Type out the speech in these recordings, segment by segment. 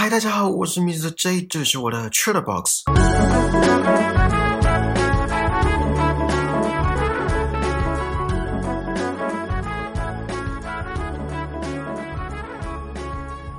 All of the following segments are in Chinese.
嗨，大家好，我是 Mr. J，这是我的 t r a d e r Box。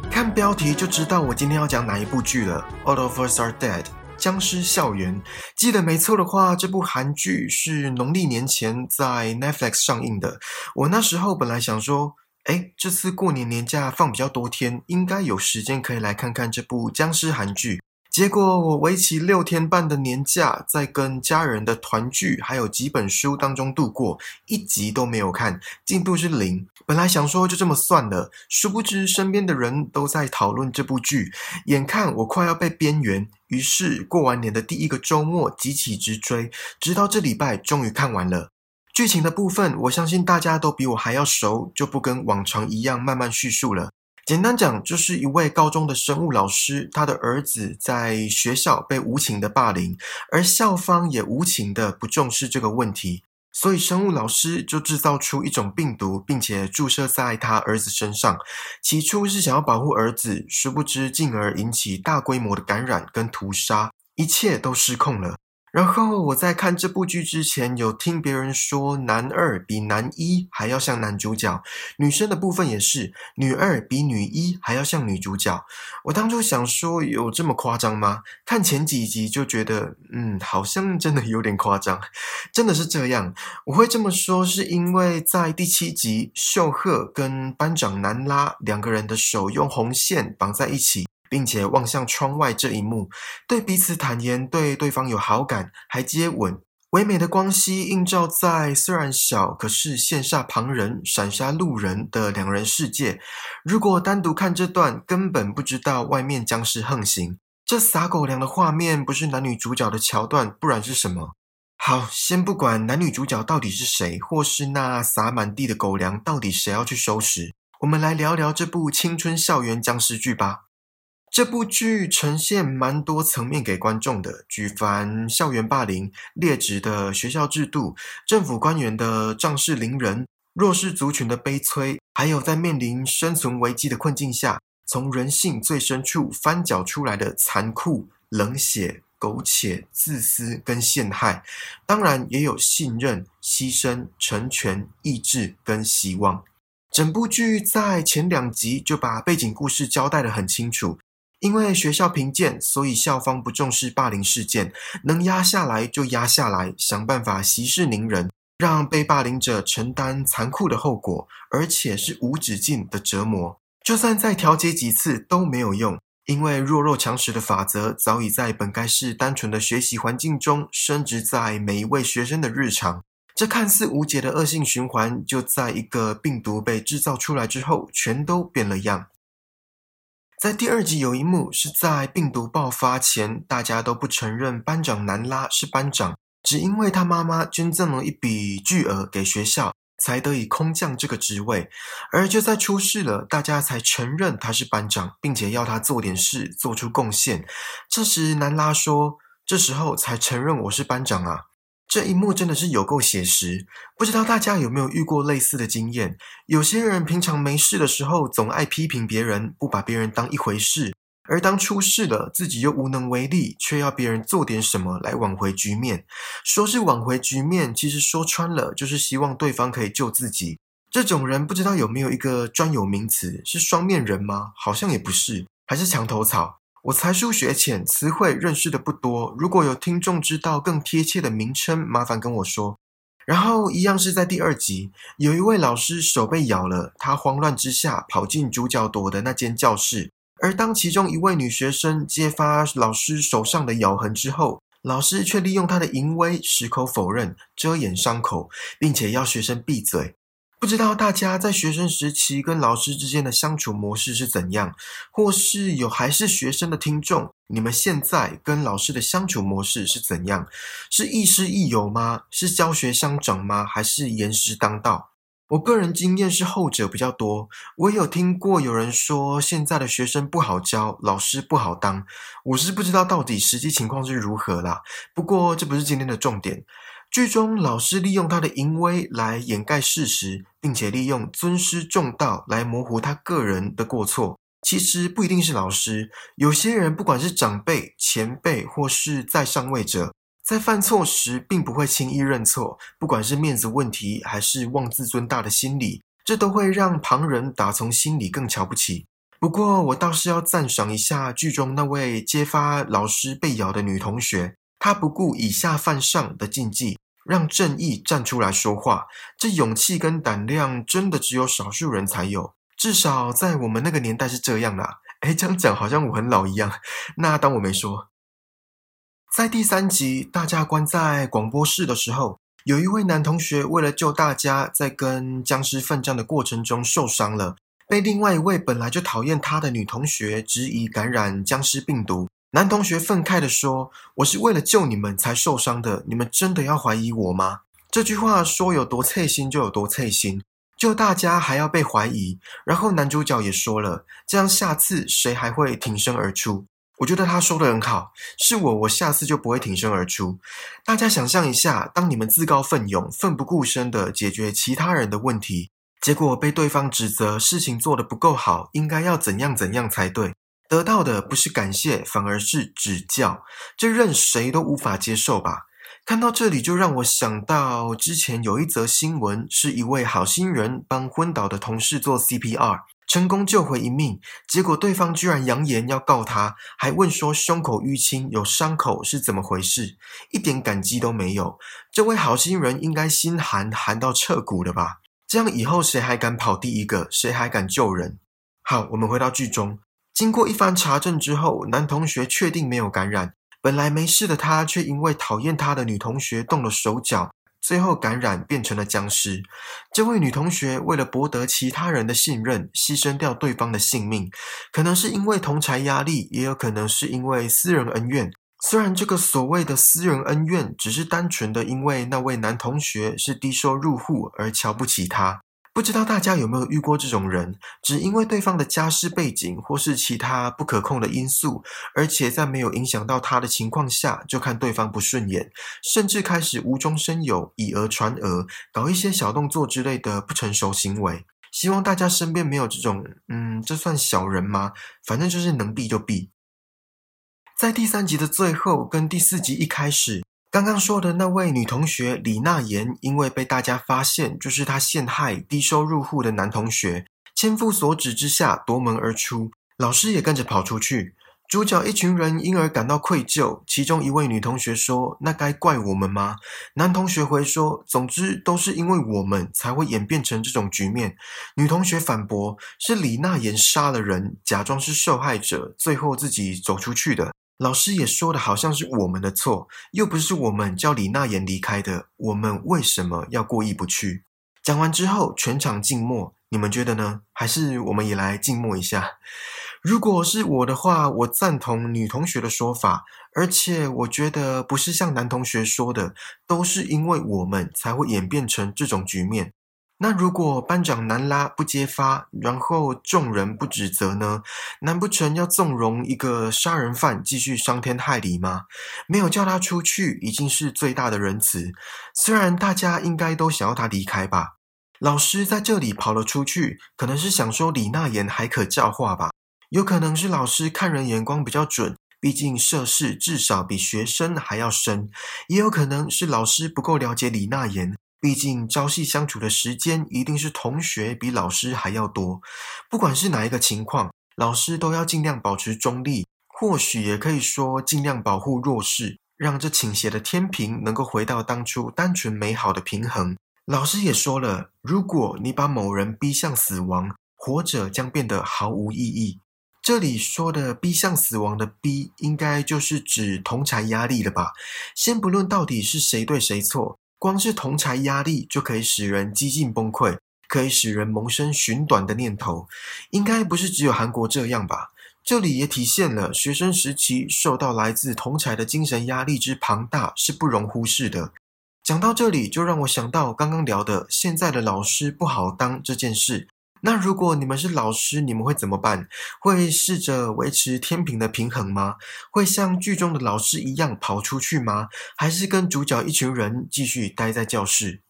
看标题就知道我今天要讲哪一部剧了。All of Us Are Dead，僵尸校园。记得没错的话，这部韩剧是农历年前在 Netflix 上映的。我那时候本来想说。哎，这次过年年假放比较多天，应该有时间可以来看看这部僵尸韩剧。结果我为期六天半的年假，在跟家人的团聚还有几本书当中度过，一集都没有看，进度是零。本来想说就这么算了，殊不知身边的人都在讨论这部剧，眼看我快要被边缘，于是过完年的第一个周末急起直追，直到这礼拜终于看完了。剧情的部分，我相信大家都比我还要熟，就不跟往常一样慢慢叙述了。简单讲，就是一位高中的生物老师，他的儿子在学校被无情的霸凌，而校方也无情的不重视这个问题，所以生物老师就制造出一种病毒，并且注射在他儿子身上。起初是想要保护儿子，殊不知进而引起大规模的感染跟屠杀，一切都失控了。然后我在看这部剧之前，有听别人说男二比男一还要像男主角，女生的部分也是女二比女一还要像女主角。我当初想说有这么夸张吗？看前几集就觉得，嗯，好像真的有点夸张。真的是这样，我会这么说是因为在第七集，秀赫跟班长南拉两个人的手用红线绑在一起。并且望向窗外这一幕，对彼此坦言对对方有好感，还接吻，唯美的光熙映照在虽然小，可是羡煞旁人、闪瞎路人的两人世界。如果单独看这段，根本不知道外面僵尸横行。这撒狗粮的画面不是男女主角的桥段，不然是什么？好，先不管男女主角到底是谁，或是那撒满地的狗粮到底谁要去收拾，我们来聊聊这部青春校园僵尸剧吧。这部剧呈现蛮多层面给观众的，举凡校园霸凌、劣质的学校制度、政府官员的仗势凌人、弱势族群的悲催，还有在面临生存危机的困境下，从人性最深处翻搅出来的残酷、冷血、苟且、自私跟陷害。当然也有信任、牺牲、成全、意志跟希望。整部剧在前两集就把背景故事交代的很清楚。因为学校评鉴，所以校方不重视霸凌事件，能压下来就压下来，想办法息事宁人，让被霸凌者承担残酷的后果，而且是无止境的折磨。就算再调节几次都没有用，因为弱肉强食的法则早已在本该是单纯的学习环境中升值在每一位学生的日常。这看似无解的恶性循环，就在一个病毒被制造出来之后，全都变了样。在第二集有一幕是在病毒爆发前，大家都不承认班长南拉是班长，只因为他妈妈捐赠了一笔巨额给学校，才得以空降这个职位。而就在出事了，大家才承认他是班长，并且要他做点事，做出贡献。这时南拉说：“这时候才承认我是班长啊。”这一幕真的是有够写实，不知道大家有没有遇过类似的经验？有些人平常没事的时候，总爱批评别人，不把别人当一回事；而当出事了，自己又无能为力，却要别人做点什么来挽回局面。说是挽回局面，其实说穿了，就是希望对方可以救自己。这种人不知道有没有一个专有名词，是双面人吗？好像也不是，还是墙头草。我才疏学浅，词汇认识的不多。如果有听众知道更贴切的名称，麻烦跟我说。然后一样是在第二集，有一位老师手被咬了，他慌乱之下跑进主角躲的那间教室。而当其中一位女学生揭发老师手上的咬痕之后，老师却利用他的淫威矢口否认，遮掩伤口，并且要学生闭嘴。不知道大家在学生时期跟老师之间的相处模式是怎样，或是有还是学生的听众，你们现在跟老师的相处模式是怎样？是亦师亦友吗？是教学相长吗？还是严师当道？我个人经验是后者比较多。我有听过有人说现在的学生不好教，老师不好当。我是不知道到底实际情况是如何啦。不过这不是今天的重点。剧中老师利用他的淫威来掩盖事实，并且利用尊师重道来模糊他个人的过错。其实不一定是老师，有些人不管是长辈、前辈或是在上位者，在犯错时并不会轻易认错，不管是面子问题还是妄自尊大的心理，这都会让旁人打从心里更瞧不起。不过，我倒是要赞赏一下剧中那位揭发老师被咬的女同学，他不顾以下犯上的禁忌，让正义站出来说话。这勇气跟胆量，真的只有少数人才有。至少在我们那个年代是这样啦。哎，这样讲好像我很老一样。那当我没说。在第三集，大家关在广播室的时候，有一位男同学为了救大家，在跟僵尸奋战的过程中受伤了。被另外一位本来就讨厌他的女同学质疑感染僵尸病毒，男同学愤慨地说：“我是为了救你们才受伤的，你们真的要怀疑我吗？”这句话说有多脆心就有多脆心，救大家还要被怀疑。然后男主角也说了：“这样下次谁还会挺身而出？”我觉得他说的很好，是我，我下次就不会挺身而出。大家想象一下，当你们自告奋勇、奋不顾身地解决其他人的问题。结果被对方指责事情做得不够好，应该要怎样怎样才对，得到的不是感谢，反而是指教，这任谁都无法接受吧？看到这里就让我想到之前有一则新闻，是一位好心人帮昏倒的同事做 CPR，成功救回一命，结果对方居然扬言要告他，还问说胸口淤青有伤口是怎么回事，一点感激都没有。这位好心人应该心寒寒到彻骨了吧？这样以后谁还敢跑第一个？谁还敢救人？好，我们回到剧中。经过一番查证之后，男同学确定没有感染。本来没事的他，却因为讨厌他的女同学动了手脚，最后感染变成了僵尸。这位女同学为了博得其他人的信任，牺牲掉对方的性命，可能是因为同才压力，也有可能是因为私人恩怨。虽然这个所谓的私人恩怨，只是单纯的因为那位男同学是低收入户而瞧不起他，不知道大家有没有遇过这种人？只因为对方的家世背景或是其他不可控的因素，而且在没有影响到他的情况下，就看对方不顺眼，甚至开始无中生有，以讹传讹，搞一些小动作之类的不成熟行为。希望大家身边没有这种，嗯，这算小人吗？反正就是能避就避。在第三集的最后，跟第四集一开始，刚刚说的那位女同学李娜妍，因为被大家发现就是她陷害低收入户的男同学，千夫所指之下夺门而出，老师也跟着跑出去。主角一群人因而感到愧疚。其中一位女同学说：“那该怪我们吗？”男同学回说：“总之都是因为我们才会演变成这种局面。”女同学反驳：“是李娜妍杀了人，假装是受害者，最后自己走出去的。”老师也说的好像是我们的错，又不是我们叫李娜妍离开的，我们为什么要过意不去？讲完之后，全场静默，你们觉得呢？还是我们也来静默一下？如果是我的话，我赞同女同学的说法，而且我觉得不是像男同学说的，都是因为我们才会演变成这种局面。那如果班长难拉不揭发，然后众人不指责呢？难不成要纵容一个杀人犯继续伤天害理吗？没有叫他出去，已经是最大的仁慈。虽然大家应该都想要他离开吧。老师在这里跑了出去，可能是想说李娜言还可教化吧。有可能是老师看人眼光比较准，毕竟涉事至少比学生还要深。也有可能是老师不够了解李娜言。毕竟朝夕相处的时间一定是同学比老师还要多，不管是哪一个情况，老师都要尽量保持中立，或许也可以说尽量保护弱势，让这倾斜的天平能够回到当初单纯美好的平衡。老师也说了，如果你把某人逼向死亡，活着将变得毫无意义。这里说的逼向死亡的逼，应该就是指同柴压力了吧？先不论到底是谁对谁错。光是同才压力就可以使人几近崩溃，可以使人萌生寻短的念头。应该不是只有韩国这样吧？这里也体现了学生时期受到来自同才的精神压力之庞大是不容忽视的。讲到这里，就让我想到刚刚聊的现在的老师不好当这件事。那如果你们是老师，你们会怎么办？会试着维持天平的平衡吗？会像剧中的老师一样跑出去吗？还是跟主角一群人继续待在教室？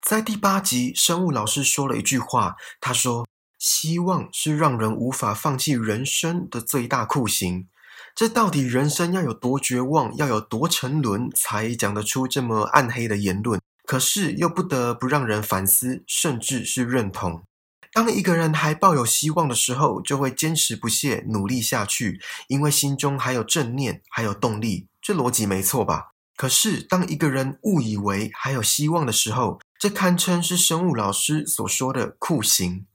在第八集，生物老师说了一句话，他说：“希望是让人无法放弃人生的最大酷刑。这到底人生要有多绝望，要有多沉沦，才讲得出这么暗黑的言论？可是又不得不让人反思，甚至是认同。当一个人还抱有希望的时候，就会坚持不懈，努力下去，因为心中还有正念，还有动力。这逻辑没错吧？可是当一个人误以为还有希望的时候，这堪称是生物老师所说的酷刑。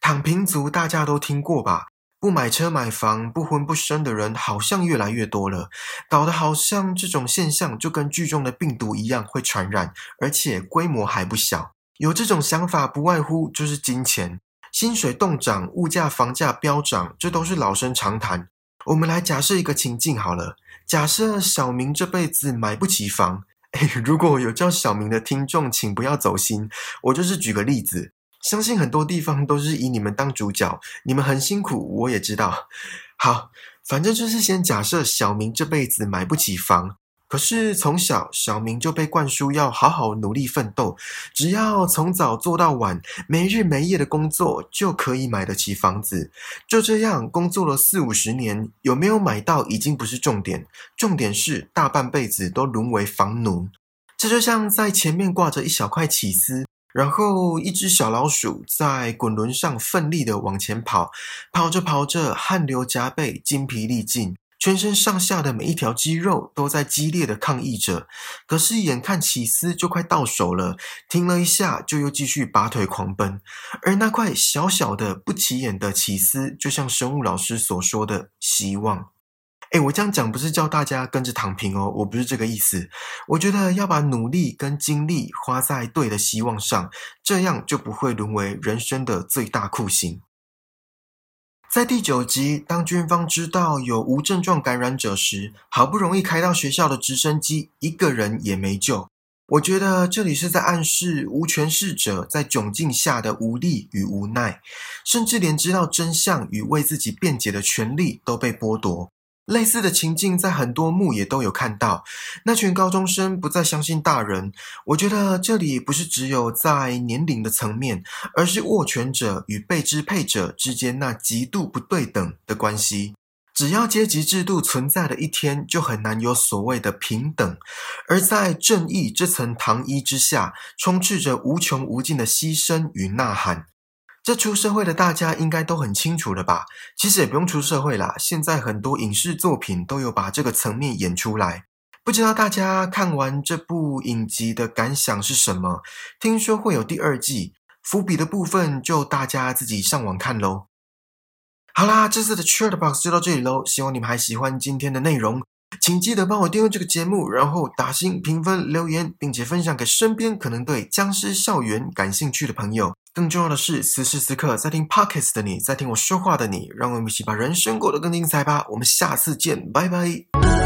躺平族大家都听过吧？不买车买房、不婚不生的人好像越来越多了，搞得好像这种现象就跟剧中的病毒一样会传染，而且规模还不小。有这种想法，不外乎就是金钱、薪水动涨、物价房价飙涨，这都是老生常谈。我们来假设一个情境好了，假设小明这辈子买不起房，如果有叫小明的听众，请不要走心，我就是举个例子。相信很多地方都是以你们当主角，你们很辛苦，我也知道。好，反正就是先假设小明这辈子买不起房，可是从小小明就被灌输要好好努力奋斗，只要从早做到晚，没日没夜的工作就可以买得起房子。就这样工作了四五十年，有没有买到已经不是重点，重点是大半辈子都沦为房奴。这就像在前面挂着一小块起司。然后，一只小老鼠在滚轮上奋力的往前跑，跑着跑着，汗流浃背，精疲力尽，全身上下的每一条肌肉都在激烈的抗议着。可是，眼看起司就快到手了，停了一下，就又继续拔腿狂奔。而那块小小的、不起眼的起司，就像生物老师所说的希望。哎，我这样讲不是叫大家跟着躺平哦，我不是这个意思。我觉得要把努力跟精力花在对的希望上，这样就不会沦为人生的最大酷刑。在第九集，当军方知道有无症状感染者时，好不容易开到学校的直升机一个人也没救。我觉得这里是在暗示无权势者在窘境下的无力与无奈，甚至连知道真相与为自己辩解的权利都被剥夺。类似的情境在很多幕也都有看到。那群高中生不再相信大人，我觉得这里不是只有在年龄的层面，而是握权者与被支配者之间那极度不对等的关系。只要阶级制度存在的一天，就很难有所谓的平等。而在正义这层糖衣之下，充斥着无穷无尽的牺牲与呐喊。这出社会的大家应该都很清楚了吧？其实也不用出社会啦，现在很多影视作品都有把这个层面演出来。不知道大家看完这部影集的感想是什么？听说会有第二季，伏笔的部分就大家自己上网看喽。好啦，这次的 c h a r t Box 就到这里喽，希望你们还喜欢今天的内容，请记得帮我订阅这个节目，然后打星评分留言，并且分享给身边可能对僵尸校园感兴趣的朋友。更重要的是，此时此刻在听 Pockets 的你，在听我说话的你，让我们一起把人生过得更精彩吧！我们下次见，拜拜。